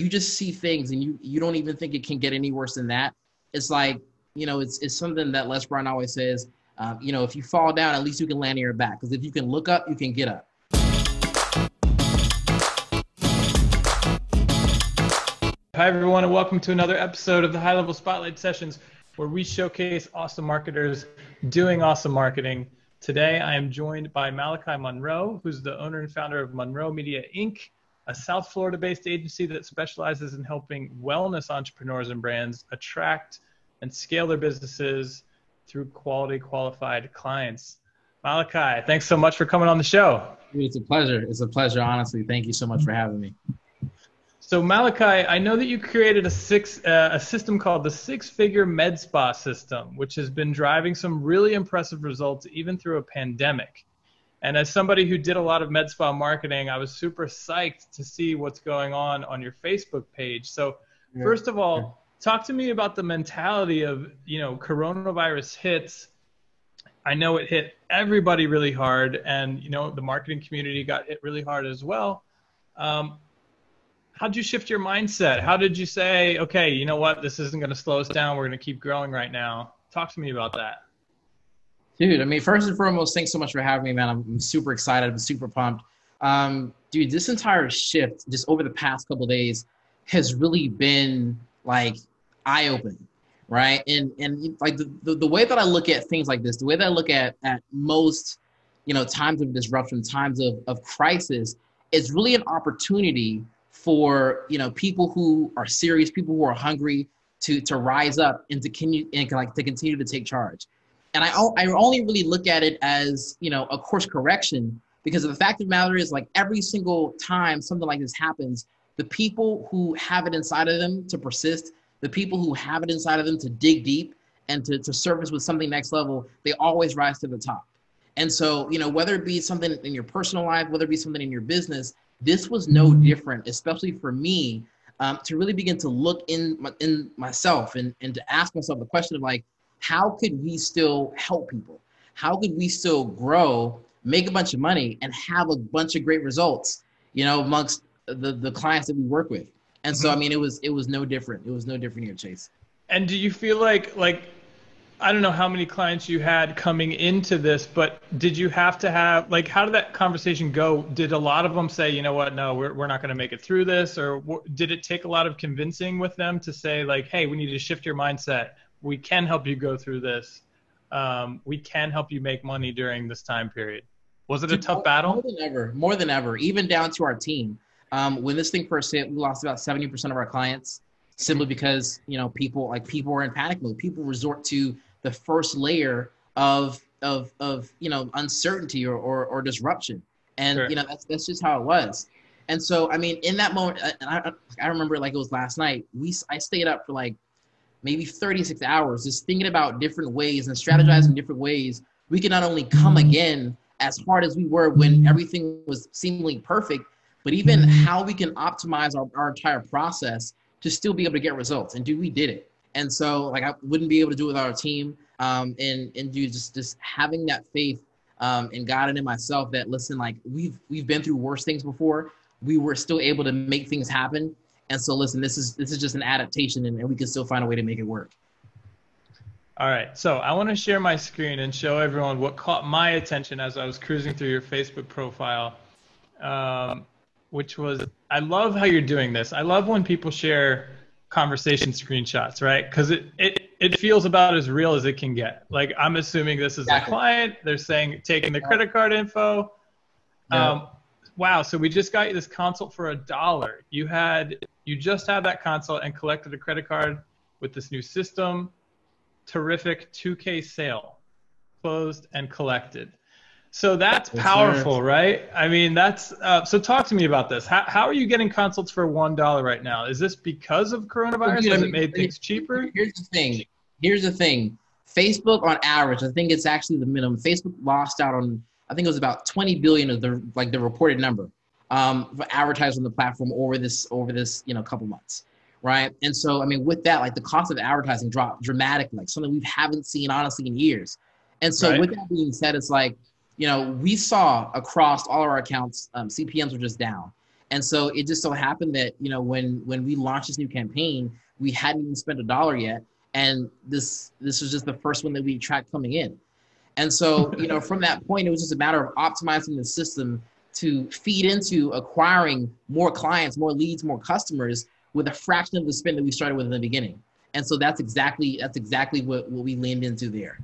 you just see things and you you don't even think it can get any worse than that. It's like you know, it's it's something that Les Brown always says. Um, you know, if you fall down, at least you can land on your back. Because if you can look up, you can get up. Hi, everyone, and welcome to another episode of the High Level Spotlight Sessions, where we showcase awesome marketers doing awesome marketing. Today, I am joined by Malachi Monroe, who's the owner and founder of Monroe Media Inc., a South Florida based agency that specializes in helping wellness entrepreneurs and brands attract and scale their businesses through quality qualified clients. Malachi, thanks so much for coming on the show. It's a pleasure. It's a pleasure, honestly. Thank you so much for having me. So Malachi, I know that you created a six uh, a system called the Six Figure Med Spa system, which has been driving some really impressive results even through a pandemic. And as somebody who did a lot of med spa marketing, I was super psyched to see what's going on on your Facebook page. So yeah. first of all, talk to me about the mentality of you know coronavirus hits. I know it hit everybody really hard and you know the marketing community got hit really hard as well. Um, how did you shift your mindset? How did you say okay you know what? This isn't going to slow us down. We're going to keep growing right now. Talk to me about that dude i mean first and foremost thanks so much for having me man i'm super excited i'm super pumped um, dude this entire shift just over the past couple days has really been like eye opening, right? And and like the, the, the way that I look at things like this, the way that I look at at most, you know, times of disruption, times of, of crisis, is really an opportunity for you know people who are serious, people who are hungry to to rise up and to continue and like to continue to take charge. And I I only really look at it as you know a course correction because the fact of the matter is like every single time something like this happens, the people who have it inside of them to persist the people who have it inside of them to dig deep and to, to service with something next level, they always rise to the top. And so, you know, whether it be something in your personal life, whether it be something in your business, this was no different, especially for me, um, to really begin to look in my, in myself and, and to ask myself the question of like, how could we still help people? How could we still grow, make a bunch of money, and have a bunch of great results, you know, amongst the, the clients that we work with? And so, I mm-hmm. mean, it was it was no different. It was no different here, Chase. And do you feel like like I don't know how many clients you had coming into this, but did you have to have like how did that conversation go? Did a lot of them say, you know what, no, we're we're not going to make it through this, or did it take a lot of convincing with them to say like, hey, we need to shift your mindset. We can help you go through this. Um, we can help you make money during this time period. Was it a tough battle? More than ever, more than ever, even down to our team. Um, when this thing first hit, we lost about 70% of our clients simply because, you know, people like people were in panic mode. People resort to the first layer of, of, of, you know, uncertainty or, or, or disruption. And, sure. you know, that's, that's just how it was. And so, I mean, in that moment, uh, I, I remember like it was last night, we, I stayed up for like maybe 36 hours just thinking about different ways and strategizing different ways we can not only come again as hard as we were when everything was seemingly perfect but even mm-hmm. how we can optimize our, our entire process to still be able to get results. And do we did it. And so like I wouldn't be able to do it with our team. Um, and and do just just having that faith um, in God and in myself that listen, like we've we've been through worse things before. We were still able to make things happen. And so listen, this is this is just an adaptation and, and we can still find a way to make it work. All right, so I want to share my screen and show everyone what caught my attention as I was cruising through your Facebook profile. Um, which was I love how you're doing this. I love when people share conversation screenshots, right? Because it, it it feels about as real as it can get. Like I'm assuming this is exactly. a client. They're saying taking the credit card info. Yeah. Um, wow. So we just got you this consult for a dollar. You had you just had that consult and collected a credit card with this new system. Terrific 2K sale, closed and collected. So that's yes, powerful, sir. right? I mean, that's uh, so. Talk to me about this. How, how are you getting consults for one dollar right now? Is this because of coronavirus? Has it made things cheaper? Here's the thing. Here's the thing. Facebook, on average, I think it's actually the minimum. Facebook lost out on, I think it was about 20 billion of the like the reported number um, for advertising on the platform over this over this you know couple months, right? And so, I mean, with that, like the cost of advertising dropped dramatically, like something we haven't seen honestly in years. And so, right. with that being said, it's like you know, we saw across all our accounts, um, CPMs were just down. And so it just so happened that you know when when we launched this new campaign, we hadn't even spent a dollar yet, and this this was just the first one that we tracked coming in. And so you know from that point, it was just a matter of optimizing the system to feed into acquiring more clients, more leads, more customers with a fraction of the spend that we started with in the beginning. And so that's exactly that's exactly what, what we leaned into there.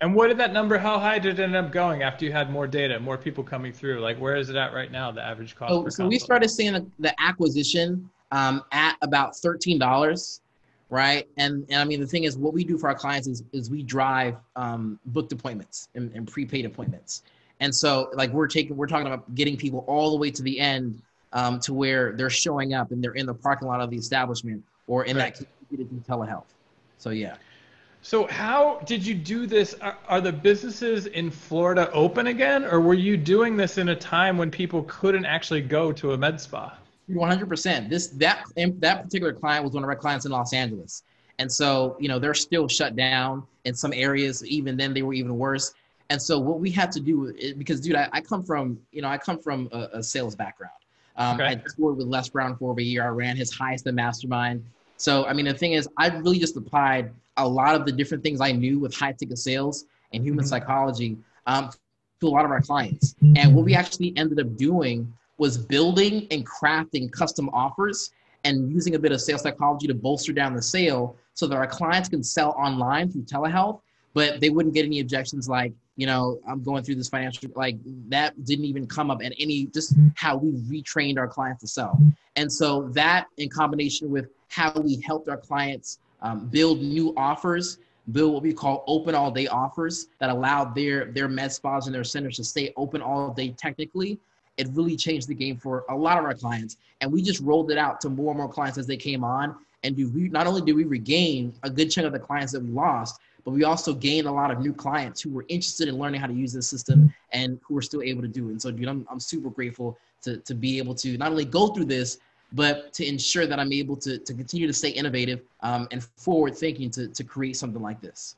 And what did that number? How high did it end up going after you had more data, more people coming through? Like, where is it at right now? The average cost. So, so we started seeing the, the acquisition um, at about thirteen dollars, right? And and I mean the thing is, what we do for our clients is is we drive um, booked appointments and, and prepaid appointments. And so like we're taking we're talking about getting people all the way to the end um, to where they're showing up and they're in the parking lot of the establishment or in right. that community telehealth. So yeah. So how did you do this? Are, are, the businesses in Florida open again, or were you doing this in a time when people couldn't actually go to a med spa? 100%. This that that particular client was one of our clients in Los Angeles, and so you know they're still shut down in some areas. Even then, they were even worse. And so what we had to do, because dude, I, I come from you know I come from a, a sales background. Um, okay. I toured with Les Brown for over a year. I ran his highest in mastermind. So I mean, the thing is, I really just applied a lot of the different things I knew with high ticket sales and human mm-hmm. psychology um, to a lot of our clients. And what we actually ended up doing was building and crafting custom offers and using a bit of sales psychology to bolster down the sale so that our clients can sell online through telehealth, but they wouldn't get any objections like, you know, I'm going through this financial, like that didn't even come up at any, just how we retrained our clients to sell. And so that in combination with how we helped our clients um, build new offers, build what we call open all day offers that allow their their med spas and their centers to stay open all day technically. It really changed the game for a lot of our clients, and we just rolled it out to more and more clients as they came on. And do we not only did we regain a good chunk of the clients that we lost, but we also gained a lot of new clients who were interested in learning how to use this system and who were still able to do it. And so, dude, I'm, I'm super grateful to, to be able to not only go through this, but to ensure that I'm able to, to continue to stay innovative um, and forward thinking to, to create something like this.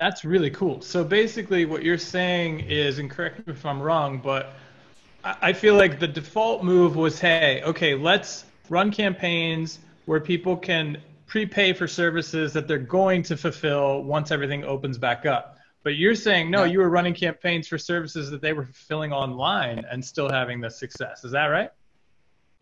That's really cool. So basically, what you're saying is, and correct me if I'm wrong, but I feel like the default move was hey, okay, let's run campaigns where people can prepay for services that they're going to fulfill once everything opens back up. But you're saying no, you were running campaigns for services that they were fulfilling online and still having the success. Is that right?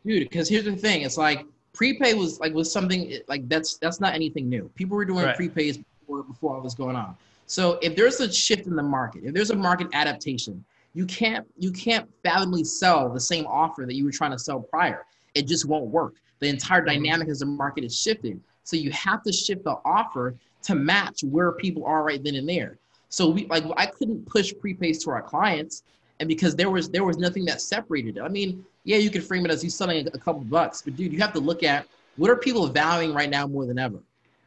dude. Because here's the thing: it's like prepay was like was something like that's that's not anything new. People were doing right. prepays before before all this going on. So if there's a shift in the market, if there's a market adaptation, you can't you can't fathomably sell the same offer that you were trying to sell prior. It just won't work. The entire mm-hmm. dynamic as the market is shifting. So you have to shift the offer to match where people are right then and there. So we like I couldn't push prepays to our clients and because there was there was nothing that separated it. I mean, yeah, you could frame it as he's selling a, a couple bucks, but dude, you have to look at what are people valuing right now more than ever,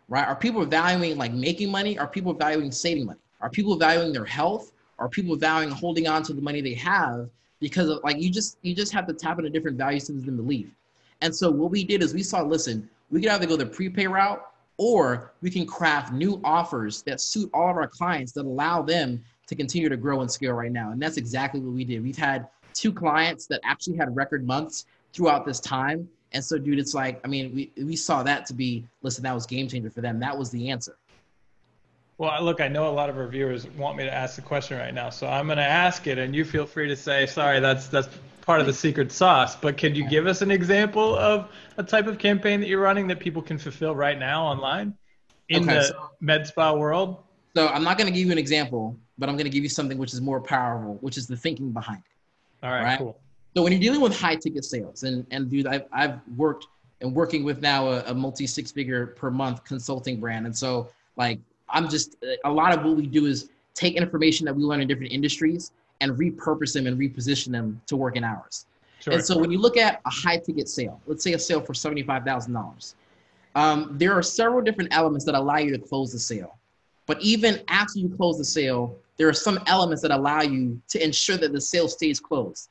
right? Are people valuing like making money? Are people valuing saving money? Are people valuing their health? Are people valuing holding on to the money they have? Because of, like you just you just have to tap into different value systems than belief. And so what we did is we saw, listen, we could either go the prepay route or we can craft new offers that suit all of our clients that allow them to continue to grow and scale right now. And that's exactly what we did. We've had two clients that actually had record months throughout this time. And so, dude, it's like, I mean, we, we saw that to be, listen, that was game changer for them. That was the answer. Well, look, I know a lot of our viewers want me to ask the question right now, so I'm going to ask it, and you feel free to say, sorry, that's that's part of the secret sauce. But could you give us an example of a type of campaign that you're running that people can fulfill right now online in okay, the so, med spa world? So I'm not going to give you an example, but I'm going to give you something which is more powerful, which is the thinking behind it. All right, right? cool. So when you're dealing with high ticket sales, and and dude, I've I've worked and working with now a, a multi six figure per month consulting brand, and so like I'm just a lot of what we do is take information that we learn in different industries and repurpose them and reposition them to work in ours. Sure. And so when you look at a high ticket sale, let's say a sale for seventy five thousand um, dollars, there are several different elements that allow you to close the sale. But even after you close the sale, there are some elements that allow you to ensure that the sale stays closed.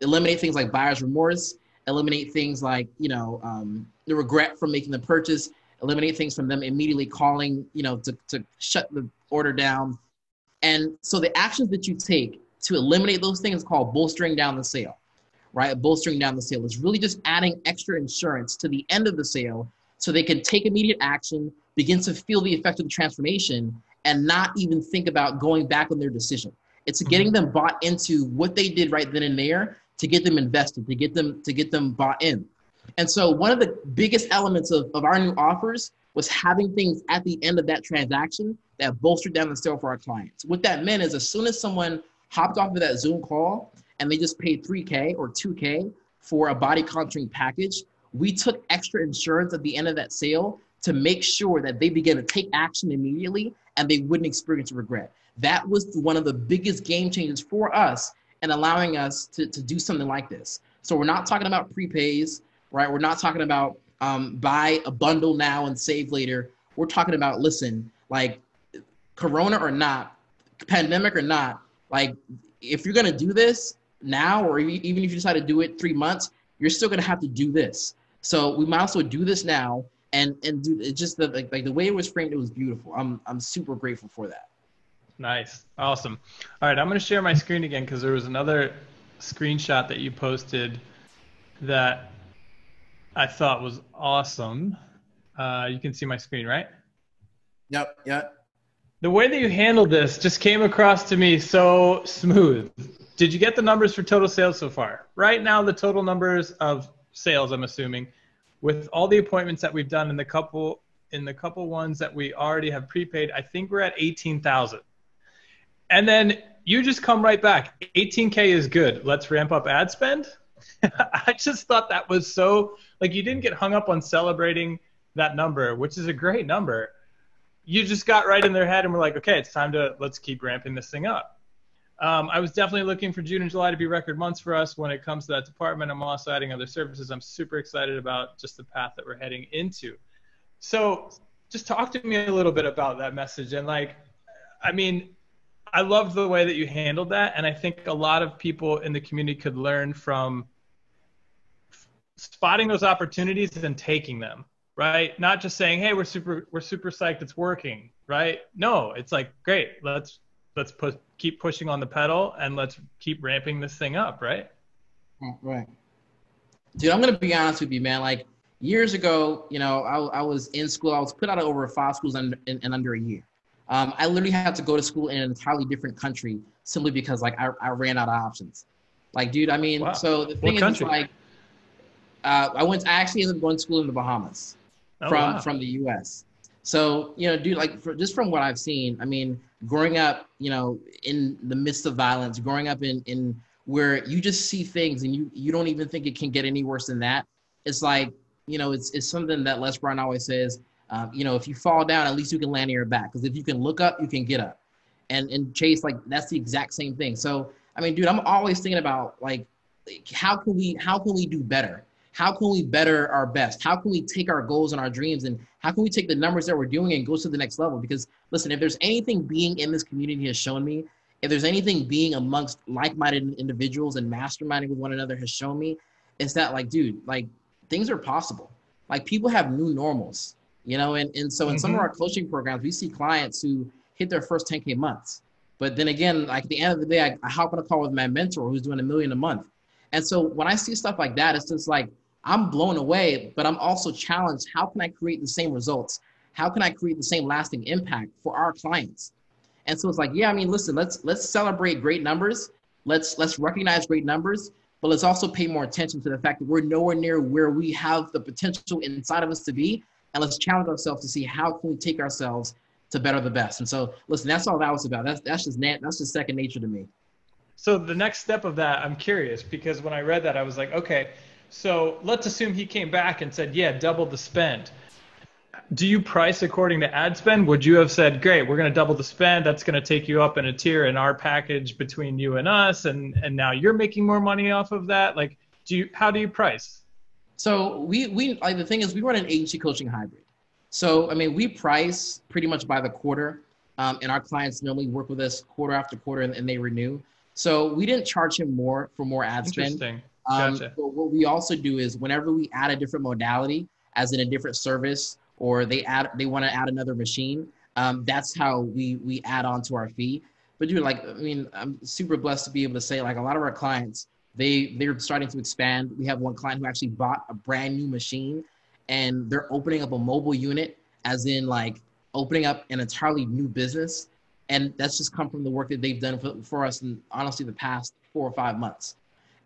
Eliminate things like buyer's remorse, eliminate things like, you know, um, the regret from making the purchase, eliminate things from them immediately calling, you know, to, to shut the order down. And so the actions that you take to eliminate those things is called bolstering down the sale, right? Bolstering down the sale. is really just adding extra insurance to the end of the sale so they can take immediate action, begin to feel the effect of the transformation, and not even think about going back on their decision. It's getting mm-hmm. them bought into what they did right then and there to get them invested, to get them to get them bought in. And so one of the biggest elements of, of our new offers was having things at the end of that transaction that bolstered down the sale for our clients. What that meant is as soon as someone hopped off of that Zoom call and they just paid 3K or 2K for a body contouring package, we took extra insurance at the end of that sale to make sure that they began to take action immediately and they wouldn't experience regret. That was one of the biggest game changers for us and allowing us to, to do something like this. So we're not talking about prepays, right? We're not talking about um, buy a bundle now and save later. We're talking about listen, like Corona or not, pandemic or not, like if you're gonna do this now, or even if you decide to do it three months, you're still gonna have to do this. So we might as well do this now and and do it just the like, like the way it was framed, it was beautiful. I'm I'm super grateful for that. Nice. Awesome. All right, I'm going to share my screen again because there was another screenshot that you posted that I thought was awesome. Uh, you can see my screen, right? Yep, yep. The way that you handled this just came across to me so smooth. Did you get the numbers for total sales so far? Right now, the total numbers of sales, I'm assuming, with all the appointments that we've done in the couple in the couple ones that we already have prepaid, I think we're at 18,000 and then you just come right back. 18K is good. Let's ramp up ad spend. I just thought that was so like you didn't get hung up on celebrating that number, which is a great number. You just got right in their head and we're like, okay, it's time to let's keep ramping this thing up. Um, I was definitely looking for June and July to be record months for us when it comes to that department. I'm also adding other services. I'm super excited about just the path that we're heading into. So, just talk to me a little bit about that message and like, I mean, I love the way that you handled that, and I think a lot of people in the community could learn from spotting those opportunities and taking them. Right? Not just saying, "Hey, we're super, we're super psyched, it's working." Right? No, it's like, great, let's let's keep pushing on the pedal and let's keep ramping this thing up. Right? Right. Dude, I'm gonna be honest with you, man. Like years ago, you know, I, I was in school. I was put out of over five schools in, in, in under a year. Um, I literally had to go to school in an entirely different country simply because like I, I ran out of options. Like, dude, I mean, wow. so the thing what is, like, uh, I went. To, I actually ended up going to school in the Bahamas oh, from wow. from the U.S. So you know, dude, like for, just from what I've seen, I mean, growing up, you know, in the midst of violence, growing up in in where you just see things and you you don't even think it can get any worse than that. It's like you know, it's it's something that Les Brown always says um, you know, if you fall down, at least you can land on your back. Because if you can look up, you can get up. And and Chase, like that's the exact same thing. So I mean, dude, I'm always thinking about like, how can we how can we do better? How can we better our best? How can we take our goals and our dreams and how can we take the numbers that we're doing and go to the next level? Because listen, if there's anything being in this community has shown me, if there's anything being amongst like-minded individuals and masterminding with one another has shown me, it's that like, dude, like things are possible. Like people have new normals you know and, and so in mm-hmm. some of mm-hmm. our coaching programs we see clients who hit their first 10k months but then again like at the end of the day I, I hop on a call with my mentor who's doing a million a month and so when i see stuff like that it's just like i'm blown away but i'm also challenged how can i create the same results how can i create the same lasting impact for our clients and so it's like yeah i mean listen let's let's celebrate great numbers let's let's recognize great numbers but let's also pay more attention to the fact that we're nowhere near where we have the potential inside of us to be and let's challenge ourselves to see how can we take ourselves to better the best. And so, listen, that's all that was about. That's that's just nat- that's just second nature to me. So the next step of that, I'm curious because when I read that, I was like, okay, so let's assume he came back and said, yeah, double the spend. Do you price according to ad spend? Would you have said, great, we're going to double the spend. That's going to take you up in a tier in our package between you and us, and and now you're making more money off of that. Like, do you how do you price? So we we like the thing is we run an agency coaching hybrid. So I mean we price pretty much by the quarter, um, and our clients normally work with us quarter after quarter and, and, they renew. So we didn't charge him more for more ad spend. Um, gotcha. But what we also do is whenever we add a different modality, as in a different service, or they add they want to add another machine, um, that's how we we add on to our fee. But dude, like I mean, I'm super blessed to be able to say like a lot of our clients they they're starting to expand. We have one client who actually bought a brand new machine, and they're opening up a mobile unit, as in like opening up an entirely new business, and that's just come from the work that they've done for, for us in honestly the past four or five months.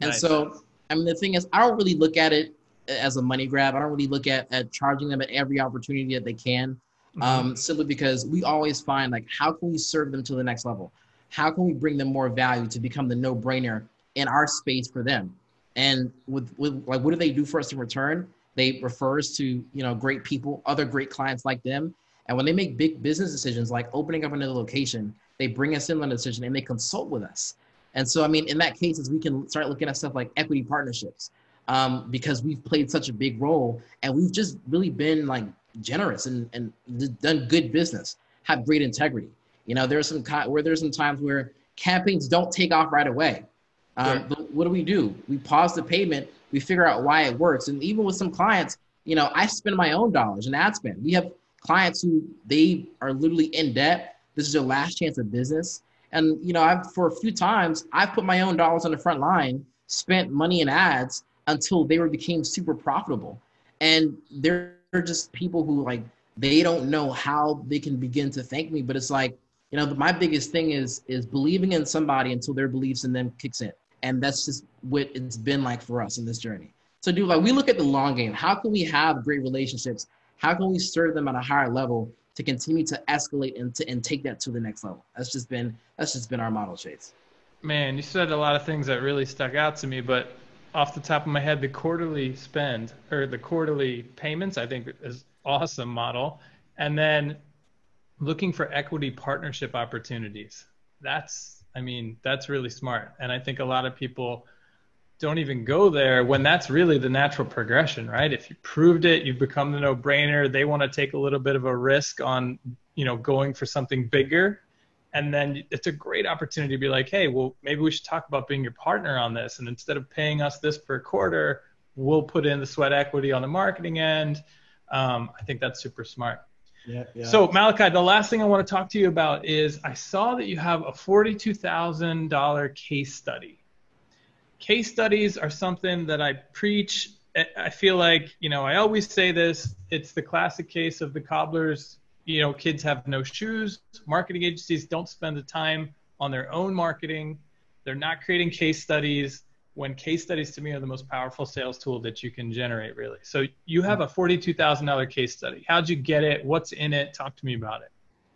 And nice. so, I mean, the thing is, I don't really look at it as a money grab. I don't really look at, at charging them at every opportunity that they can, mm-hmm. um, simply because we always find like how can we serve them to the next level? How can we bring them more value to become the no-brainer in our space for them? And with, with like, what do they do for us in return? They refer us to you know great people, other great clients like them. And when they make big business decisions like opening up another location, they bring us in on a decision and they consult with us. And so, I mean, in that case, is we can start looking at stuff like equity partnerships um, because we've played such a big role and we've just really been like generous and, and done good business, have great integrity. You know, there's some where there's some times where campaigns don't take off right away. Um, sure. But what do we do? We pause the payment. We figure out why it works. And even with some clients, you know, I spend my own dollars in ad spend. We have clients who they are literally in debt. This is their last chance of business. And you know, I've for a few times I've put my own dollars on the front line, spent money in ads until they were became super profitable. And they're just people who like they don't know how they can begin to thank me. But it's like, you know, my biggest thing is is believing in somebody until their beliefs in them kicks in. And that's just what it's been like for us in this journey. So do like we look at the long game. How can we have great relationships? How can we serve them at a higher level to continue to escalate and to and take that to the next level? That's just been that's just been our model, Chase. Man, you said a lot of things that really stuck out to me, but off the top of my head, the quarterly spend or the quarterly payments, I think is awesome model. And then looking for equity partnership opportunities. That's, I mean, that's really smart. And I think a lot of people don't even go there when that's really the natural progression, right? If you proved it, you've become the no-brainer. They want to take a little bit of a risk on, you know, going for something bigger and then it's a great opportunity to be like hey well maybe we should talk about being your partner on this and instead of paying us this per quarter we'll put in the sweat equity on the marketing end um, i think that's super smart yeah, yeah. So Malachi, the last thing I want to talk to you about is I saw that you have a forty-two thousand dollar case study. Case studies are something that I preach. I feel like you know I always say this. It's the classic case of the cobbler's you know, kids have no shoes. Marketing agencies don't spend the time on their own marketing. They're not creating case studies when case studies to me are the most powerful sales tool that you can generate really. So you have a $42,000 case study. How'd you get it? What's in it? Talk to me about it.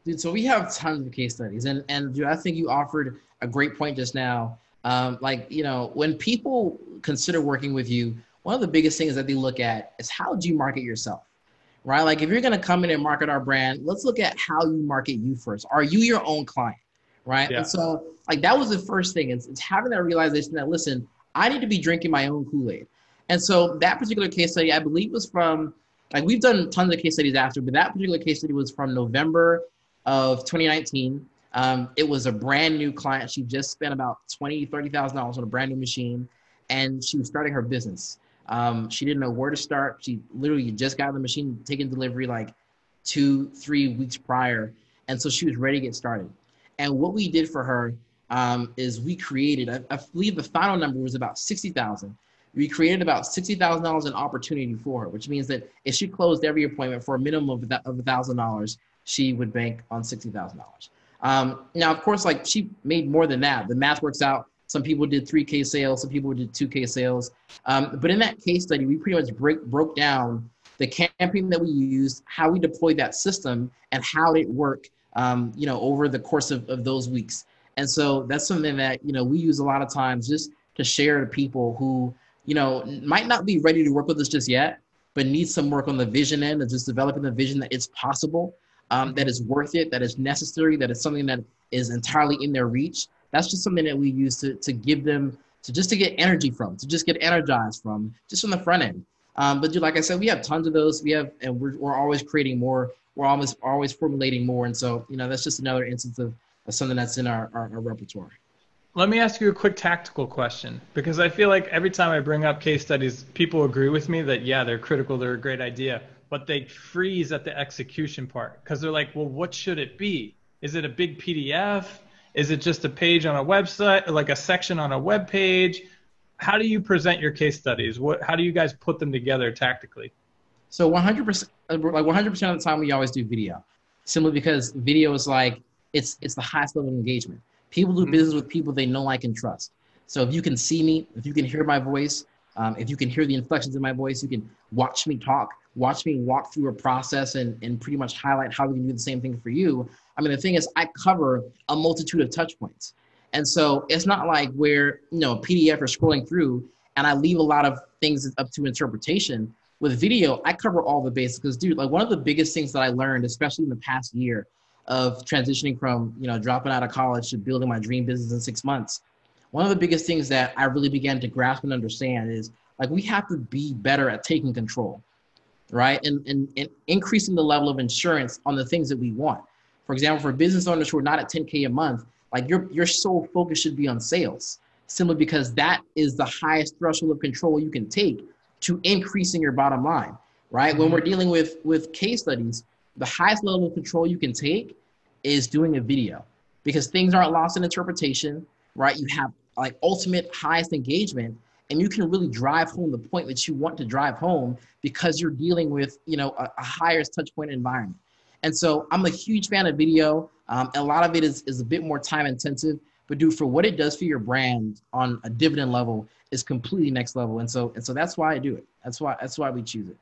Dude, so we have tons of case studies and, and dude, I think you offered a great point just now. Um, like, you know, when people consider working with you, one of the biggest things that they look at is how do you market yourself? right? Like if you're going to come in and market our brand, let's look at how you market you first. Are you your own client, right? Yeah. And so like that was the first thing. It's, it's having that realization that listen, I need to be drinking my own Kool Aid. And so that particular case study, I believe, was from like we've done tons of case studies after, but that particular case study was from November of 2019. Um, it was a brand new client. She just spent about twenty, thirty thousand dollars on a brand new machine, and she was starting her business. Um, she didn't know where to start. She literally just got the machine taking delivery like two, three weeks prior. And so she was ready to get started. And what we did for her um, is we created, I, I, believe the final number was about 60,000. We created about $60,000 in opportunity for her, which means that if she closed every appointment for a minimum of a $1,000, she would bank on $60,000. Um, now, of course, like she made more than that. The math works out some people did 3K sales, some people did 2K sales. Um, but in that case study, we pretty much break, broke down the campaign that we used, how we deployed that system, and how it worked, um, you know, over the course of, of those weeks. And so that's something that, you know, we use a lot of times just to share to people who, you know, might not be ready to work with us just yet, but need some work on the vision end of just developing the vision that it's possible, um, that is worth it, that is necessary, that is something that is entirely in their reach that's just something that we use to, to give them to just to get energy from, to just get energized from, just from the front end. Um, but like I said, we have tons of those. We have, and we're, we're always creating more. We're always always formulating more. And so, you know, that's just another instance of, of something that's in our, our, our repertoire. Let me ask you a quick tactical question because I feel like every time I bring up case studies, people agree with me that yeah, they're critical, they're a great idea, but they freeze at the execution part because they're like, well, what should it be? Is it a big PDF? Is it just a page on a website, like a section on a web page? how do you present your case studies? What how do you guys put them together tactically? So 100% like 100% of the time we always do video. Simply because video is like it's it's the highest level of engagement. People do mm-hmm. business with people they know, like, and trust. So if you can see me, if you can hear my voice, um, if you can hear the inflections in my voice, you can watch me talk, watch me walk through a process and, and pretty much highlight how we can do the same thing for you. I mean, the thing is, I cover a multitude of touch points. And so it's not like where, you know, a PDF or scrolling through and I leave a lot of things up to interpretation. With video, I cover all the basics because, dude, like one of the biggest things that I learned, especially in the past year of transitioning from, you know, dropping out of college to building my dream business in six months, one of the biggest things that I really began to grasp and understand is like we have to be better at taking control, right? And, and, and increasing the level of insurance on the things that we want. For example, for business owners who are not at 10K a month, like your, your sole focus should be on sales, simply because that is the highest threshold of control you can take to increasing your bottom line, right? Mm-hmm. When we're dealing with, with case studies, the highest level of control you can take is doing a video because things aren't lost in interpretation, right? You have like ultimate highest engagement and you can really drive home the point that you want to drive home because you're dealing with you know a, a higher touch point environment. And so i'm a huge fan of video. Um, a lot of it is, is a bit more time intensive but do for what it does for your brand on a dividend level is completely next level. And so and so that's why i do it. That's why that's why we choose it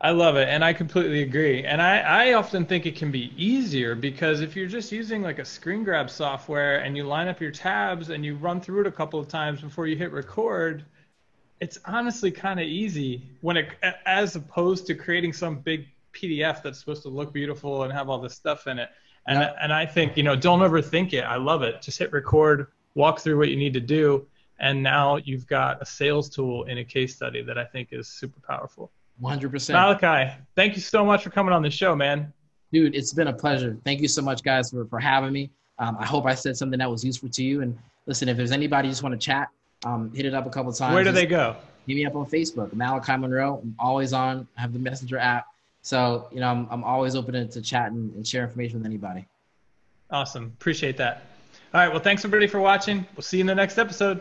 I love it, and I completely agree. And I, I often think it can be easier because if you're just using like a screen grab software and you line up your tabs and you run through it a couple of times before you hit record, it's honestly kind of easy when it as opposed to creating some big PDF that's supposed to look beautiful and have all this stuff in it. And yeah. and I think you know don't overthink it. I love it. Just hit record, walk through what you need to do, and now you've got a sales tool in a case study that I think is super powerful. 100%. Malachi, thank you so much for coming on the show, man. Dude, it's been a pleasure. Thank you so much, guys, for, for having me. Um, I hope I said something that was useful to you. And listen, if there's anybody just want to chat, um, hit it up a couple times. Where do they go? Hit me up on Facebook, Malachi Monroe. I'm always on. I have the Messenger app. So, you know, I'm, I'm always open to, to chat and, and share information with anybody. Awesome. Appreciate that. All right. Well, thanks everybody for watching. We'll see you in the next episode.